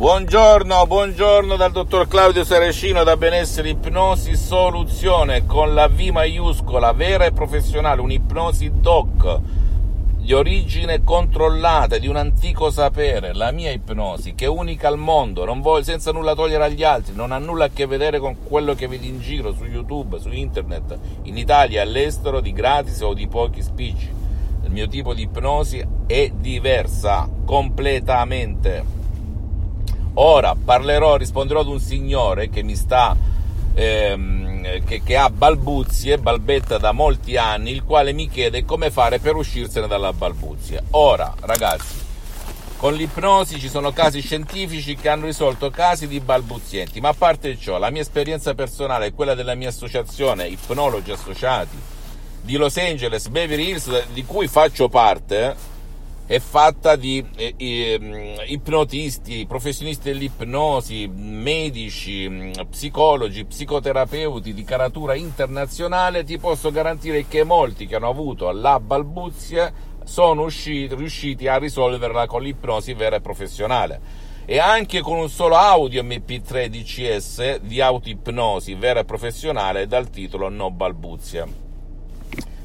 Buongiorno, buongiorno dal dottor Claudio Serescino da Benessere Ipnosi Soluzione con la V maiuscola, vera e professionale, un'ipnosi doc di origine controllata, di un antico sapere, la mia ipnosi, che è unica al mondo, non voglio, senza nulla togliere agli altri, non ha nulla a che vedere con quello che vedi in giro su YouTube, su internet, in Italia, all'estero, di gratis o di pochi spicci. Il mio tipo di ipnosi è diversa, completamente. Ora parlerò, risponderò ad un signore che mi sta ehm, che, che, ha balbuzie, balbetta da molti anni, il quale mi chiede come fare per uscirsene dalla balbuzia. Ora, ragazzi, con l'ipnosi ci sono casi scientifici che hanno risolto casi di balbuzienti, ma a parte ciò, la mia esperienza personale e quella della mia associazione Ipnologi Associati di Los Angeles, Beverly Hills, di cui faccio parte, è fatta di eh, eh, ipnotisti, professionisti dell'ipnosi, medici, mm, psicologi, psicoterapeuti di caratura internazionale, ti posso garantire che molti che hanno avuto la balbuzia sono usciti, riusciti a risolverla con l'ipnosi vera e professionale e anche con un solo audio MP3 DCS di autoipnosi vera e professionale dal titolo No Balbuzia.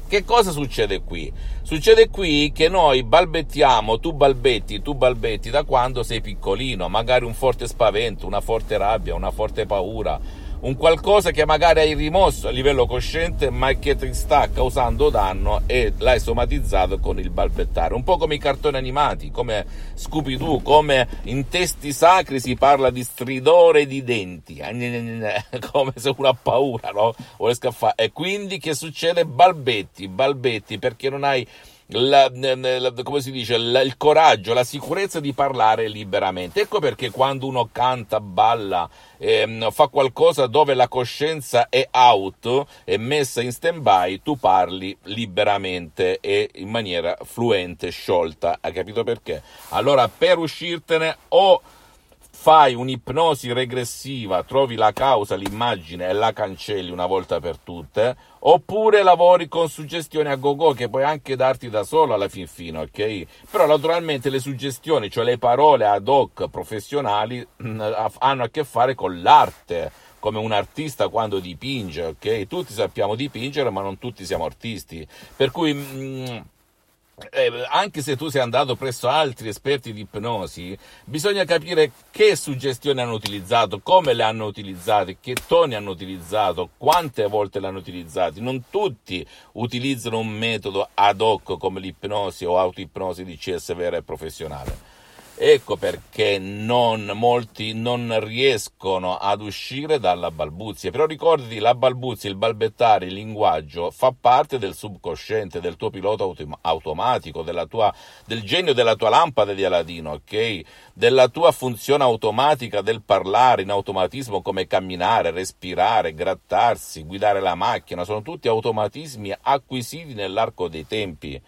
Che cosa succede qui? Succede qui che noi balbettiamo, tu balbetti, tu balbetti da quando sei piccolino, magari un forte spavento, una forte rabbia, una forte paura, un qualcosa che magari hai rimosso a livello cosciente ma che ti sta causando danno e l'hai somatizzato con il balbettare. Un po' come i cartoni animati, come Scooby-Doo, come in testi sacri si parla di stridore di denti, come se uno ha paura, no? E quindi che succede? Balbetti, balbetti perché non hai la, la, come si dice, la, il coraggio, la sicurezza di parlare liberamente. Ecco perché quando uno canta, balla, eh, fa qualcosa dove la coscienza è out, è messa in stand-by, tu parli liberamente e in maniera fluente, sciolta. Hai capito perché? Allora, per uscirtene o fai un'ipnosi regressiva, trovi la causa, l'immagine e la cancelli una volta per tutte, oppure lavori con suggestioni a go-go che puoi anche darti da solo alla fin fine, ok? Però naturalmente le suggestioni, cioè le parole ad hoc professionali, mm, hanno a che fare con l'arte come un artista quando dipinge, ok? Tutti sappiamo dipingere, ma non tutti siamo artisti. Per cui mh, mm, eh, anche se tu sei andato presso altri esperti di ipnosi, bisogna capire che suggestioni hanno utilizzato, come le hanno utilizzate, che toni hanno utilizzato, quante volte le hanno utilizzate. Non tutti utilizzano un metodo ad hoc come l'ipnosi o autoipnosi di CS vera e professionale. Ecco perché non, molti non riescono ad uscire dalla balbuzia. Però ricordati, la balbuzia, il balbettare, il linguaggio fa parte del subconsciente, del tuo pilota autom- automatico, tua, del genio della tua lampada di Aladino, ok? Della tua funzione automatica del parlare in automatismo come camminare, respirare, grattarsi, guidare la macchina. Sono tutti automatismi acquisiti nell'arco dei tempi.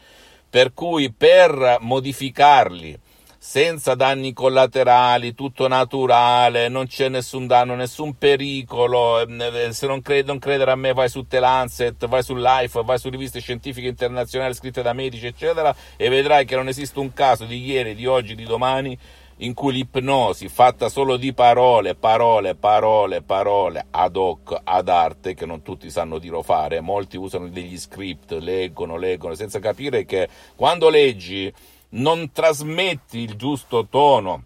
Per cui per modificarli, senza danni collaterali, tutto naturale, non c'è nessun danno, nessun pericolo. Ehm, eh, se non, credi, non credere a me, vai su The Lancet, vai su Life, vai su riviste scientifiche internazionali scritte da medici, eccetera, e vedrai che non esiste un caso di ieri, di oggi, di domani in cui l'ipnosi fatta solo di parole, parole, parole, parole ad hoc, ad arte, che non tutti sanno dire o fare, molti usano degli script, leggono, leggono, senza capire che quando leggi non trasmetti il giusto tono.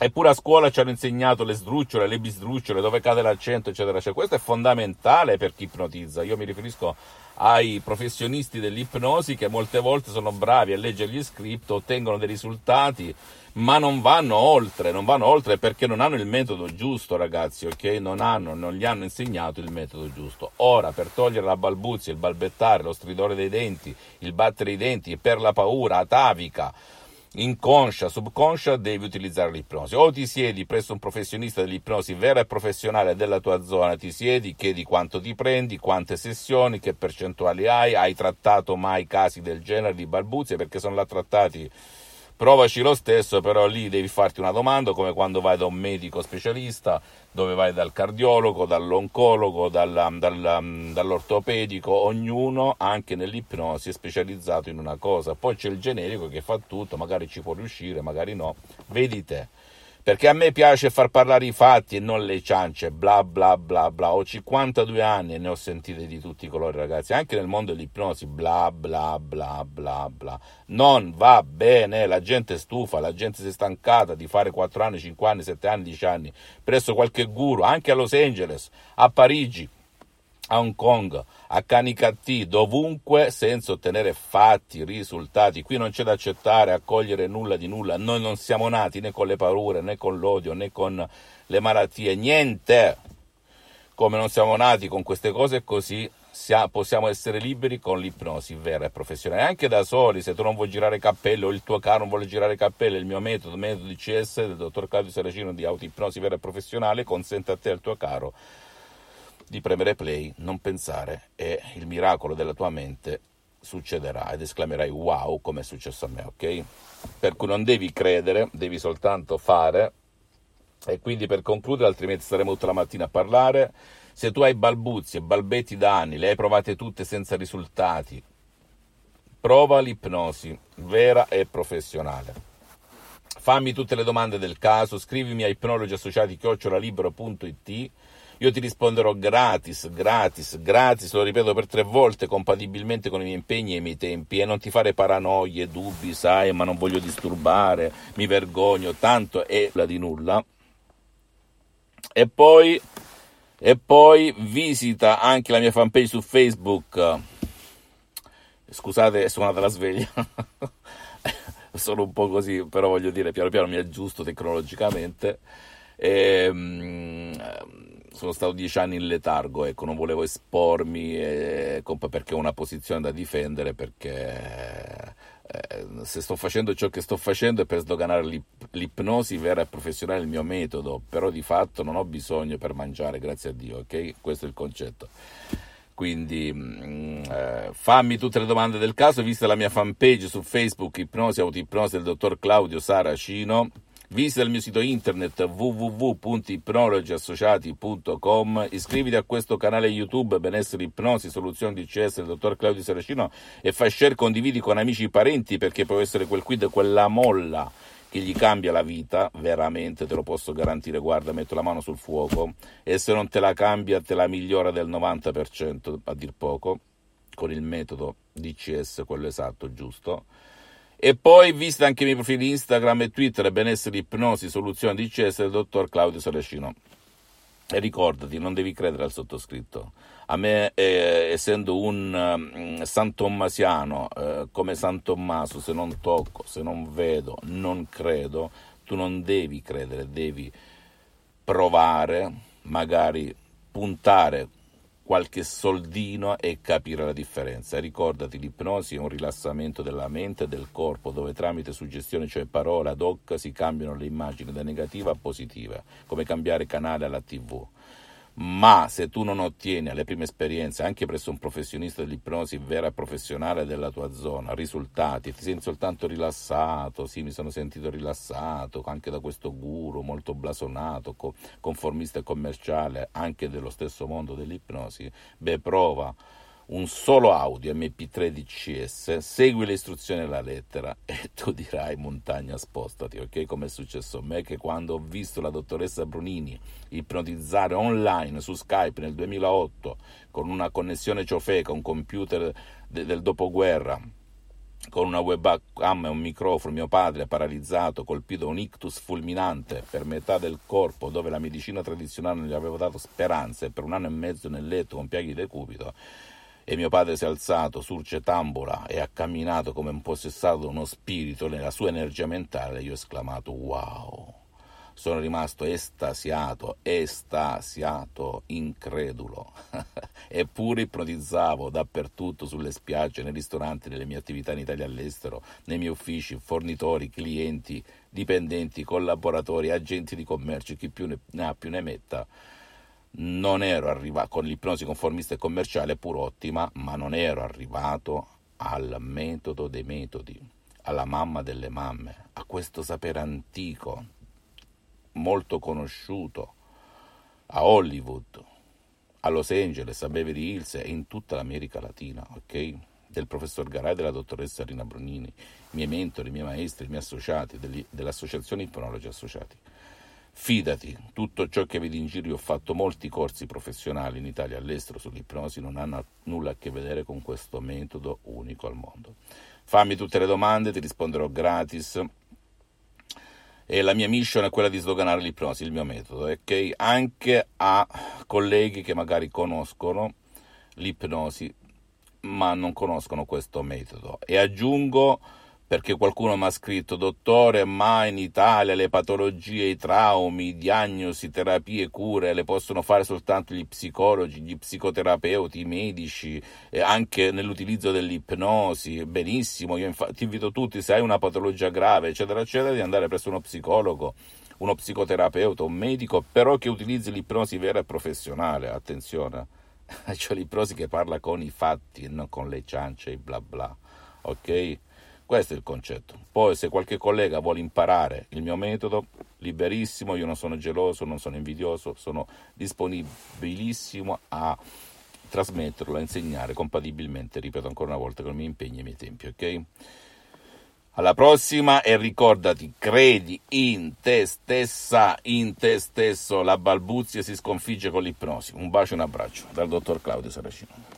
Eppure a scuola ci hanno insegnato le sdrucciole, le bisdrucciole, dove cade l'accento, eccetera, eccetera. Questo è fondamentale per chi ipnotizza. Io mi riferisco ai professionisti dell'ipnosi che molte volte sono bravi a leggere gli script, ottengono dei risultati ma non vanno oltre, non vanno oltre perché non hanno il metodo giusto, ragazzi, ok? Non, hanno, non gli hanno insegnato il metodo giusto. Ora, per togliere la balbuzia, il balbettare, lo stridore dei denti, il battere i denti per la paura atavica, inconscia, subconscia, devi utilizzare l'ipnosi. O ti siedi presso un professionista dell'ipnosi vera e professionale della tua zona, ti siedi, chiedi quanto ti prendi, quante sessioni, che percentuali hai, hai trattato mai casi del genere di balbuzie, perché sono là trattati provaci lo stesso, però lì devi farti una domanda, come quando vai da un medico specialista, dove vai dal cardiologo, dall'oncologo, dalla, dalla, dall'ortopedico, ognuno anche nell'ipnosi è specializzato in una cosa. Poi c'è il generico che fa tutto, magari ci può riuscire, magari no. Vedi te perché a me piace far parlare i fatti e non le ciance, bla bla bla bla. Ho 52 anni e ne ho sentite di tutti i colori, ragazzi, anche nel mondo dell'ipnosi, bla bla bla bla bla. Non va bene, la gente è stufa, la gente si è stancata di fare 4 anni, 5 anni, 7 anni, 10 anni presso qualche guru, anche a Los Angeles, a Parigi Hong Kong, a Canicattì, dovunque, senza ottenere fatti, risultati. Qui non c'è da accettare, accogliere nulla di nulla. Noi non siamo nati né con le paure, né con l'odio, né con le malattie, niente. Come non siamo nati con queste cose così, possiamo essere liberi con l'ipnosi vera e professionale. Anche da soli, se tu non vuoi girare cappello, o il tuo caro non vuole girare cappello, il mio metodo, il metodo DCS del dottor Claudio Saracino di autoipnosi vera e professionale, consente a te e al tuo caro di premere play, non pensare e il miracolo della tua mente succederà ed esclamerai wow come è successo a me, ok? Per cui non devi credere, devi soltanto fare e quindi per concludere, altrimenti staremo tutta la mattina a parlare, se tu hai balbuzie, balbetti da anni, le hai provate tutte senza risultati, prova l'ipnosi vera e professionale. Fammi tutte le domande del caso, scrivimi a ipnologiassociati.it io ti risponderò gratis, gratis, gratis, lo ripeto per tre volte, compatibilmente con i miei impegni e i miei tempi, e non ti fare paranoie, dubbi, sai, ma non voglio disturbare, mi vergogno, tanto è la di nulla. E poi, e poi visita anche la mia fanpage su Facebook. Scusate, è suonata la sveglia. Sono un po' così, però voglio dire, piano piano mi aggiusto tecnologicamente. E, um, sono stato dieci anni in letargo, ecco, non volevo espormi eh, perché ho una posizione da difendere, perché eh, se sto facendo ciò che sto facendo è per sdoganare l'ip- l'ipnosi vera e professionale, il mio metodo, però di fatto non ho bisogno per mangiare, grazie a Dio, ok? Questo è il concetto. Quindi mm, eh, fammi tutte le domande del caso, vista la mia fanpage su Facebook, Ipnosi Autoipnosi del dottor Claudio Saracino Visita il mio sito internet www.ipnologiassociati.com, iscriviti a questo canale YouTube Benessere Ipnosi Soluzioni DCS del dottor Claudio Saracino e fai share, condividi con amici e parenti perché può essere quel quid, quella molla che gli cambia la vita, veramente te lo posso garantire, guarda, metto la mano sul fuoco. E se non te la cambia te la migliora del 90% a dir poco con il metodo DCS, quello esatto, giusto e poi visita anche i miei profili Instagram e Twitter, benessere, ipnosi, soluzione di CS del dottor Claudio Saracino. E ricordati, non devi credere al sottoscritto. A me, eh, essendo un um, San Tommasiano, eh, come San Tommaso, se non tocco, se non vedo, non credo, tu non devi credere, devi provare, magari puntare qualche soldino e capire la differenza. Ricordati, l'ipnosi è un rilassamento della mente e del corpo, dove tramite suggestione, cioè parole ad hoc, si cambiano le immagini da negativa a positiva, come cambiare canale alla tv ma se tu non ottieni alle prime esperienze, anche presso un professionista dell'ipnosi vera e professionale della tua zona, risultati, ti senti soltanto rilassato, sì mi sono sentito rilassato anche da questo guru molto blasonato, conformista e commerciale, anche dello stesso mondo dell'ipnosi, beh prova un solo audio MP3 DCS, segui le istruzioni alla lettera e tu dirai montagna spostati, ok? Come è successo a me che quando ho visto la dottoressa Brunini ipnotizzare online su Skype nel 2008 con una connessione ciofeca, un computer de- del dopoguerra, con una webcam e un microfono, mio padre paralizzato, colpito da un ictus fulminante per metà del corpo, dove la medicina tradizionale non gli aveva dato speranze, per un anno e mezzo nel letto con piaghi di decubito, e mio padre si è alzato, surce tambola, e ha camminato come un possessato da uno spirito nella sua energia mentale, io ho esclamato wow. sono rimasto estasiato, estasiato, incredulo. Eppure ipnotizzavo dappertutto, sulle spiagge, nei ristoranti, nelle mie attività in Italia e all'estero, nei miei uffici, fornitori, clienti, dipendenti, collaboratori, agenti di commercio, chi più ne ha più ne metta. Non ero arrivato con l'ipnosi conformista e commerciale, pur ottima, ma non ero arrivato al metodo dei metodi, alla mamma delle mamme, a questo sapere antico molto conosciuto a Hollywood, a Los Angeles, a Beverly Hills e in tutta l'America Latina, ok? Del professor Garay e della dottoressa Rina Brunini, i miei mentori, i miei maestri, i miei associati, degli, dell'associazione Ipnologi Associati. Fidati, tutto ciò che vedi in giro, io ho fatto molti corsi professionali in Italia e all'estero sull'ipnosi, non hanno nulla a che vedere con questo metodo unico al mondo. Fammi tutte le domande, ti risponderò gratis e la mia mission è quella di sdoganare l'ipnosi, il mio metodo, ok? Anche a colleghi che magari conoscono l'ipnosi ma non conoscono questo metodo. E aggiungo perché qualcuno mi ha scritto dottore ma in Italia le patologie, i traumi, diagnosi, terapie, cure le possono fare soltanto gli psicologi, gli psicoterapeuti, i medici e anche nell'utilizzo dell'ipnosi benissimo, io infatti invito tutti se hai una patologia grave eccetera eccetera di andare presso uno psicologo uno psicoterapeuta, un medico, però che utilizzi l'ipnosi vera e professionale, attenzione, cioè l'ipnosi che parla con i fatti e non con le ciance e bla bla, ok? Questo è il concetto. Poi se qualche collega vuole imparare il mio metodo, liberissimo, io non sono geloso, non sono invidioso, sono disponibilissimo a trasmetterlo, a insegnare compatibilmente, ripeto ancora una volta, con i miei impegni e i miei tempi, ok? Alla prossima e ricordati, credi in te stessa, in te stesso, la balbuzia si sconfigge con l'ipnosi. Un bacio e un abbraccio dal dottor Claudio Saracino.